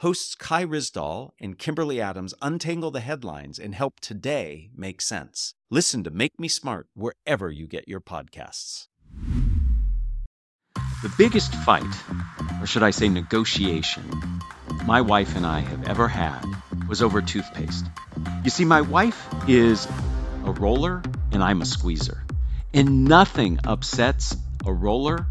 hosts Kai Ryssdal and Kimberly Adams untangle the headlines and help today make sense. Listen to Make Me Smart wherever you get your podcasts. The biggest fight, or should I say negotiation, my wife and I have ever had was over toothpaste. You see, my wife is a roller and I'm a squeezer. And nothing upsets a roller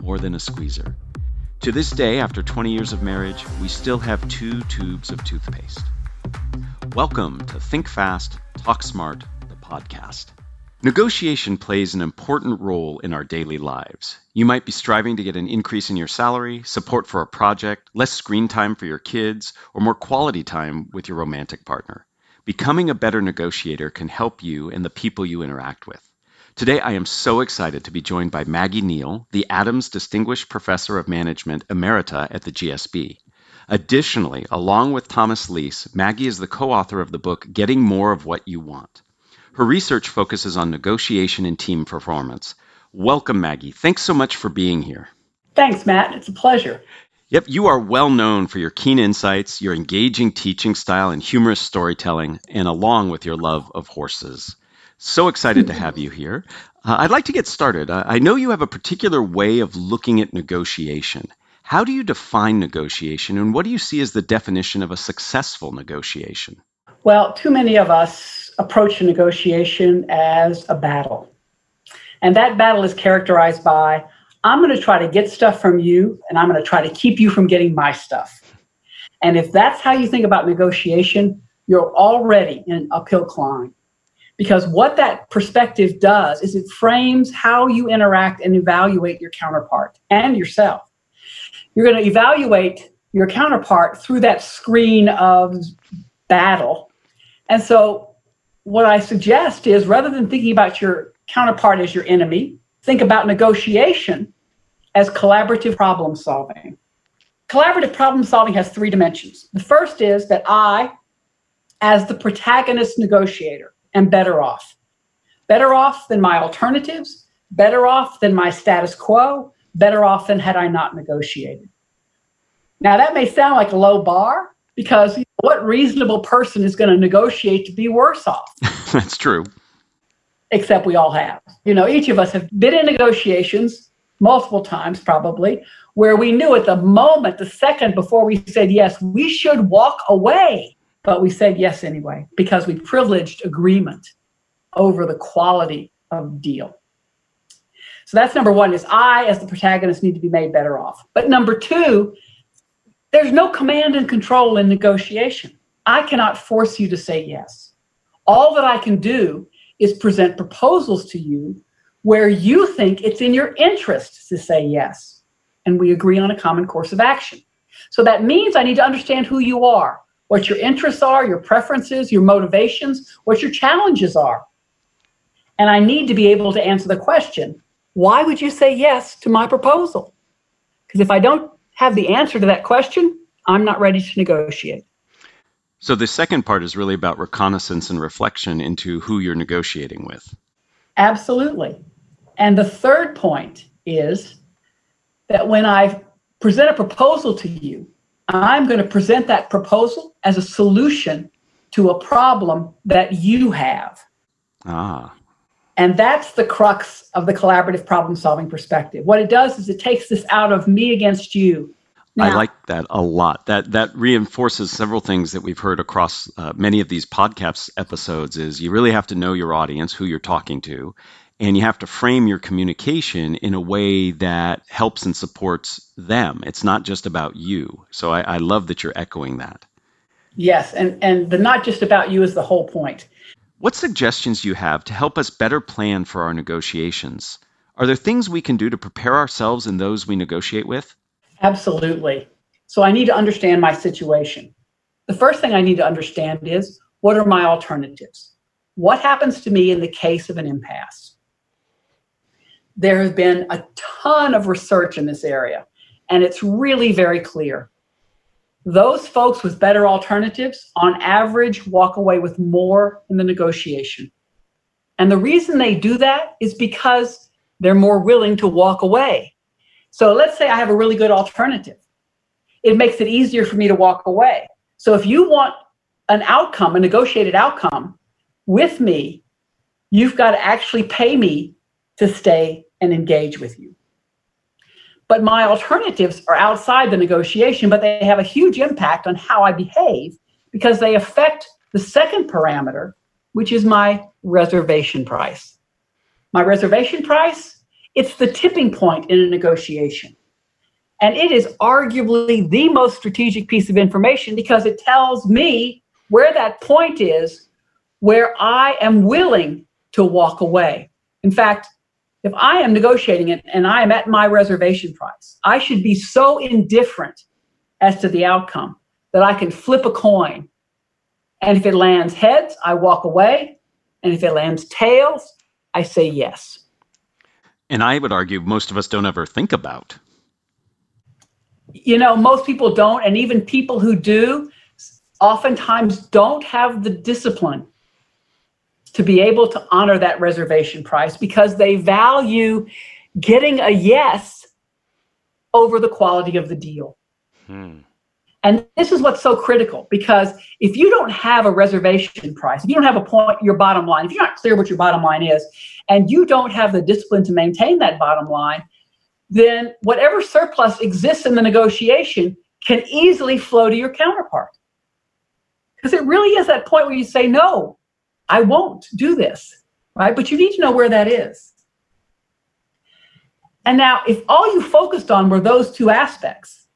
more than a squeezer. To this day, after 20 years of marriage, we still have two tubes of toothpaste. Welcome to Think Fast, Talk Smart, the podcast. Negotiation plays an important role in our daily lives. You might be striving to get an increase in your salary, support for a project, less screen time for your kids, or more quality time with your romantic partner. Becoming a better negotiator can help you and the people you interact with. Today, I am so excited to be joined by Maggie Neale, the Adams Distinguished Professor of Management Emerita at the GSB. Additionally, along with Thomas Lys, Maggie is the co author of the book Getting More of What You Want. Her research focuses on negotiation and team performance. Welcome, Maggie. Thanks so much for being here. Thanks, Matt. It's a pleasure. Yep, you are well known for your keen insights, your engaging teaching style, and humorous storytelling, and along with your love of horses. So excited to have you here. Uh, I'd like to get started. Uh, I know you have a particular way of looking at negotiation. How do you define negotiation, and what do you see as the definition of a successful negotiation? Well, too many of us approach a negotiation as a battle. And that battle is characterized by I'm going to try to get stuff from you, and I'm going to try to keep you from getting my stuff. And if that's how you think about negotiation, you're already in an uphill climb because what that perspective does is it frames how you interact and evaluate your counterpart and yourself. You're going to evaluate your counterpart through that screen of battle. And so, what I suggest is rather than thinking about your counterpart as your enemy, think about negotiation as collaborative problem solving. Collaborative problem solving has three dimensions. The first is that I, as the protagonist negotiator, am better off. Better off than my alternatives, better off than my status quo, better off than had I not negotiated. Now, that may sound like a low bar because what reasonable person is going to negotiate to be worse off? That's true. Except we all have. You know, each of us have been in negotiations multiple times, probably, where we knew at the moment, the second before we said yes, we should walk away. But we said yes anyway because we privileged agreement over the quality of deal. So that's number one is I, as the protagonist, need to be made better off. But number two, there's no command and control in negotiation. I cannot force you to say yes. All that I can do is present proposals to you where you think it's in your interest to say yes. And we agree on a common course of action. So that means I need to understand who you are what your interests are, your preferences, your motivations, what your challenges are. And I need to be able to answer the question why would you say yes to my proposal? Because if I don't have the answer to that question, I'm not ready to negotiate. So the second part is really about reconnaissance and reflection into who you're negotiating with. Absolutely. And the third point is that when I present a proposal to you, I'm going to present that proposal as a solution to a problem that you have. Ah. And that's the crux of the collaborative problem solving perspective. What it does is it takes this out of me against you. Now, I like that a lot. That that reinforces several things that we've heard across uh, many of these podcast episodes. Is you really have to know your audience, who you're talking to, and you have to frame your communication in a way that helps and supports them. It's not just about you. So I, I love that you're echoing that. Yes, and and the not just about you is the whole point. What suggestions do you have to help us better plan for our negotiations? Are there things we can do to prepare ourselves and those we negotiate with? Absolutely. So I need to understand my situation. The first thing I need to understand is what are my alternatives? what happens to me in the case of an impasse? There has been a ton of research in this area, and it's really very clear. Those folks with better alternatives, on average, walk away with more in the negotiation. And the reason they do that is because they're more willing to walk away. So let's say I have a really good alternative. It makes it easier for me to walk away. So if you want an outcome, a negotiated outcome with me, you've got to actually pay me to stay and engage with you. But my alternatives are outside the negotiation, but they have a huge impact on how I behave because they affect the second parameter, which is my reservation price. My reservation price, it's the tipping point in a negotiation. And it is arguably the most strategic piece of information because it tells me where that point is where I am willing to walk away. In fact, if I am negotiating it and I am at my reservation price, I should be so indifferent as to the outcome that I can flip a coin. And if it lands heads, I walk away. And if it lands tails, I say yes. And I would argue most of us don't ever think about. You know, most people don't. And even people who do, oftentimes don't have the discipline to be able to honor that reservation price because they value getting a yes over the quality of the deal. Hmm. And this is what's so critical because if you don't have a reservation price, if you don't have a point, your bottom line, if you're not clear what your bottom line is, and you don't have the discipline to maintain that bottom line, then whatever surplus exists in the negotiation can easily flow to your counterpart. Because it really is that point where you say, no, I won't do this, right? But you need to know where that is. And now, if all you focused on were those two aspects,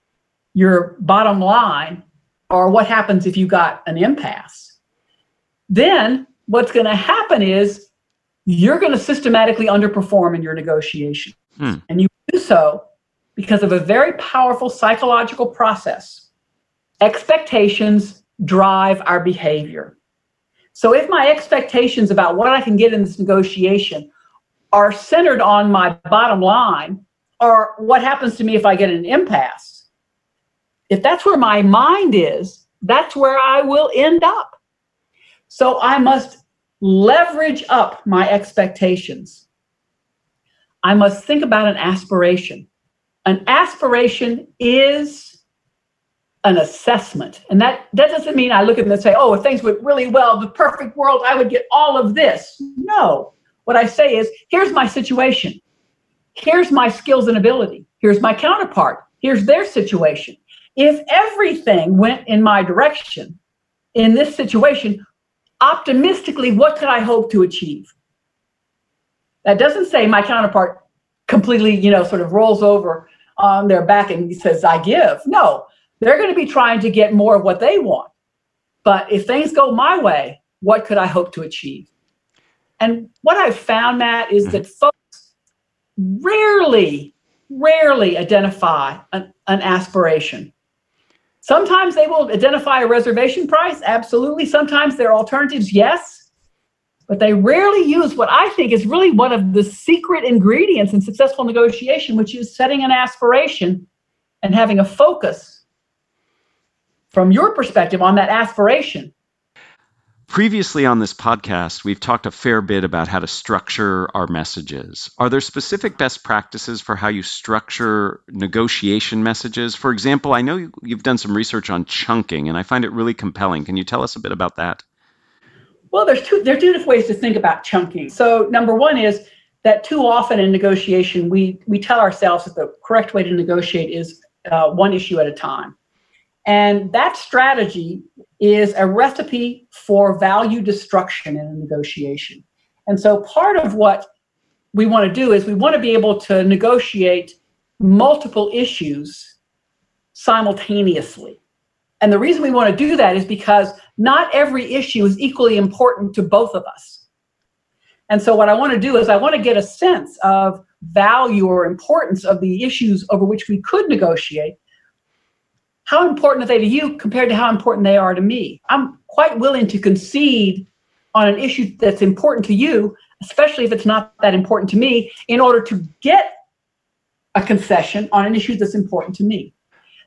your bottom line, or what happens if you got an impasse, then what's going to happen is you're going to systematically underperform in your negotiation. Hmm. And you do so because of a very powerful psychological process. Expectations drive our behavior. So if my expectations about what I can get in this negotiation are centered on my bottom line or what happens to me if I get an impasse, if that's where my mind is, that's where I will end up. So I must leverage up my expectations. I must think about an aspiration. An aspiration is an assessment. And that, that doesn't mean I look at them and say, oh, if things went really well, the perfect world, I would get all of this. No. What I say is, here's my situation. Here's my skills and ability. Here's my counterpart. Here's their situation. If everything went in my direction in this situation, optimistically, what could I hope to achieve? That doesn't say my counterpart completely, you know, sort of rolls over on their back and says, I give. No, they're going to be trying to get more of what they want. But if things go my way, what could I hope to achieve? And what I've found, Matt, is that mm-hmm. folks rarely, rarely identify an, an aspiration. Sometimes they will identify a reservation price, absolutely. Sometimes their alternatives, yes. But they rarely use what I think is really one of the secret ingredients in successful negotiation, which is setting an aspiration and having a focus from your perspective on that aspiration. Previously on this podcast, we've talked a fair bit about how to structure our messages. Are there specific best practices for how you structure negotiation messages? For example, I know you've done some research on chunking, and I find it really compelling. Can you tell us a bit about that? Well, there's two there are two different ways to think about chunking. So, number one is that too often in negotiation, we we tell ourselves that the correct way to negotiate is uh, one issue at a time. And that strategy is a recipe for value destruction in a negotiation. And so part of what we want to do is we want to be able to negotiate multiple issues simultaneously. And the reason we want to do that is because not every issue is equally important to both of us. And so, what I want to do is, I want to get a sense of value or importance of the issues over which we could negotiate how important are they to you compared to how important they are to me? I'm quite willing to concede on an issue that's important to you, especially if it's not that important to me, in order to get a concession on an issue that's important to me.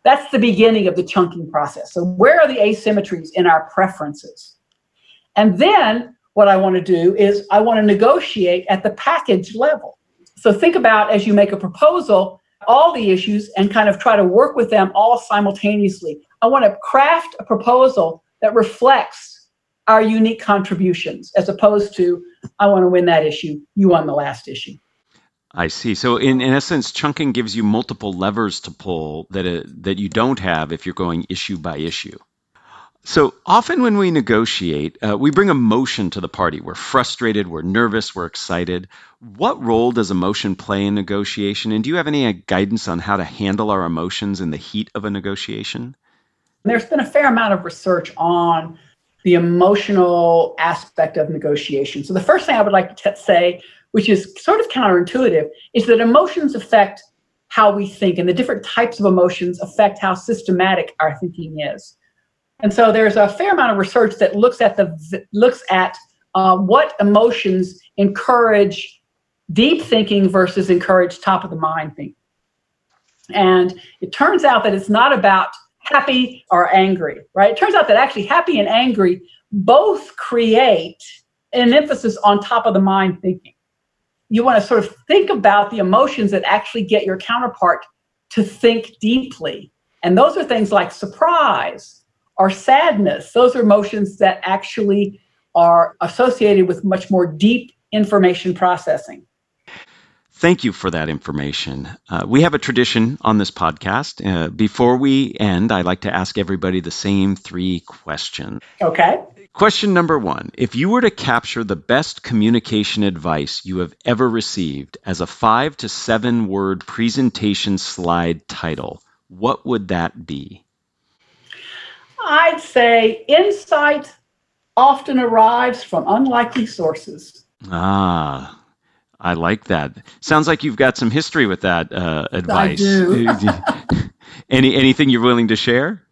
That's the beginning of the chunking process. So, where are the asymmetries in our preferences? And then what I want to do is I want to negotiate at the package level. So, think about as you make a proposal, all the issues and kind of try to work with them all simultaneously. I want to craft a proposal that reflects our unique contributions as opposed to, I want to win that issue, you won the last issue. I see. So in, in essence, chunking gives you multiple levers to pull that uh, that you don't have if you're going issue by issue. So often when we negotiate, uh, we bring emotion to the party. We're frustrated, we're nervous, we're excited. What role does emotion play in negotiation? And do you have any uh, guidance on how to handle our emotions in the heat of a negotiation? There's been a fair amount of research on the emotional aspect of negotiation. So the first thing I would like to say which is sort of counterintuitive, is that emotions affect how we think, and the different types of emotions affect how systematic our thinking is. And so there's a fair amount of research that looks at the looks at uh, what emotions encourage deep thinking versus encourage top of the mind thinking. And it turns out that it's not about happy or angry, right? It turns out that actually happy and angry both create an emphasis on top of the mind thinking you want to sort of think about the emotions that actually get your counterpart to think deeply. And those are things like surprise or sadness. Those are emotions that actually are associated with much more deep information processing. Thank you for that information. Uh, we have a tradition on this podcast. Uh, before we end, I like to ask everybody the same three questions. Okay. Question number one If you were to capture the best communication advice you have ever received as a five to seven word presentation slide title, what would that be? I'd say insight often arrives from unlikely sources. Ah, I like that. Sounds like you've got some history with that uh, advice. I do. Any anything you're willing to share?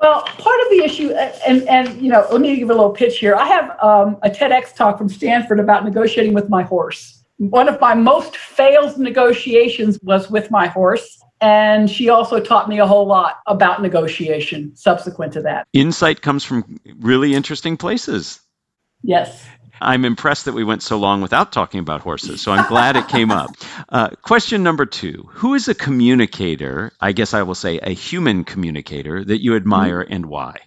Well, part of the issue, and and you know, let me give a little pitch here. I have um, a TEDx talk from Stanford about negotiating with my horse. One of my most failed negotiations was with my horse, and she also taught me a whole lot about negotiation. Subsequent to that, insight comes from really interesting places. Yes. I'm impressed that we went so long without talking about horses, so I'm glad it came up. Uh, question number two Who is a communicator, I guess I will say a human communicator, that you admire mm-hmm. and why?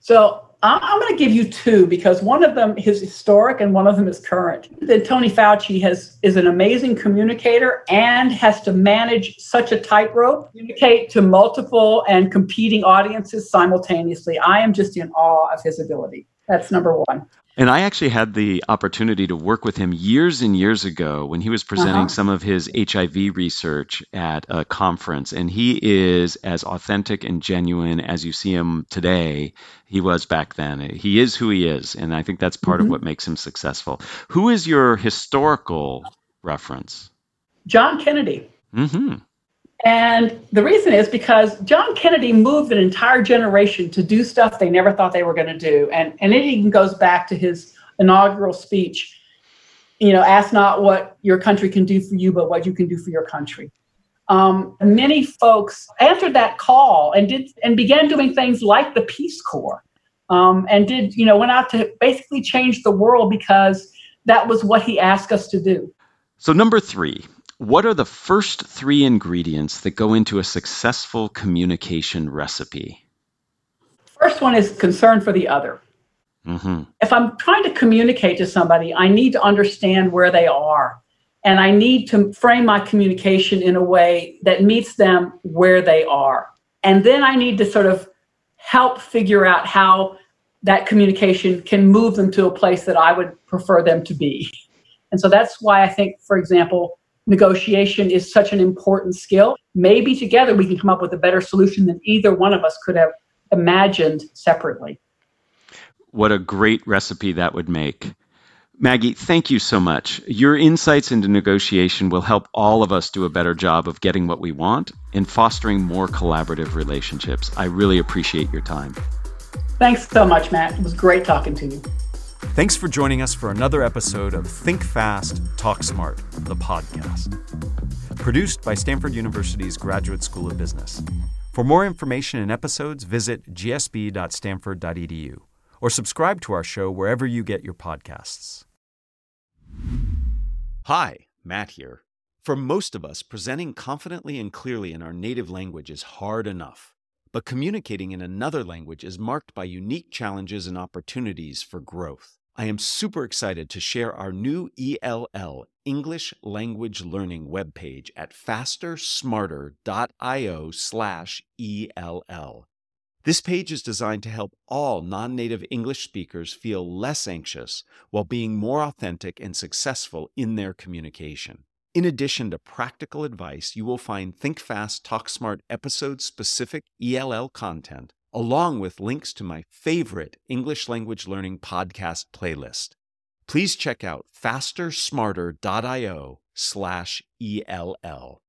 So I'm going to give you two because one of them is historic and one of them is current. That Tony Fauci has is an amazing communicator and has to manage such a tightrope, communicate to multiple and competing audiences simultaneously. I am just in awe of his ability. That's number one. And I actually had the opportunity to work with him years and years ago when he was presenting uh-huh. some of his HIV research at a conference. And he is as authentic and genuine as you see him today. He was back then. He is who he is. And I think that's part mm-hmm. of what makes him successful. Who is your historical reference? John Kennedy. Mm-hmm. And the reason is because John Kennedy moved an entire generation to do stuff they never thought they were going to do. And, and it even goes back to his inaugural speech you know, ask not what your country can do for you, but what you can do for your country. Um, many folks answered that call and did and began doing things like the Peace Corps, um, and did you know went out to basically change the world because that was what he asked us to do. So number three, what are the first three ingredients that go into a successful communication recipe? First one is concern for the other. Mm-hmm. If I'm trying to communicate to somebody, I need to understand where they are. And I need to frame my communication in a way that meets them where they are. And then I need to sort of help figure out how that communication can move them to a place that I would prefer them to be. And so that's why I think, for example, negotiation is such an important skill. Maybe together we can come up with a better solution than either one of us could have imagined separately. What a great recipe that would make. Maggie, thank you so much. Your insights into negotiation will help all of us do a better job of getting what we want and fostering more collaborative relationships. I really appreciate your time. Thanks so much, Matt. It was great talking to you. Thanks for joining us for another episode of Think Fast, Talk Smart, the podcast. Produced by Stanford University's Graduate School of Business. For more information and episodes, visit gsb.stanford.edu or subscribe to our show wherever you get your podcasts. Hi, Matt here. For most of us, presenting confidently and clearly in our native language is hard enough. But communicating in another language is marked by unique challenges and opportunities for growth. I am super excited to share our new ELL, English Language Learning webpage at fastersmarter.io slash ELL. This page is designed to help all non native English speakers feel less anxious while being more authentic and successful in their communication. In addition to practical advice, you will find Think Fast, Talk Smart episode specific ELL content, along with links to my favorite English language learning podcast playlist. Please check out fastersmarter.io slash ELL.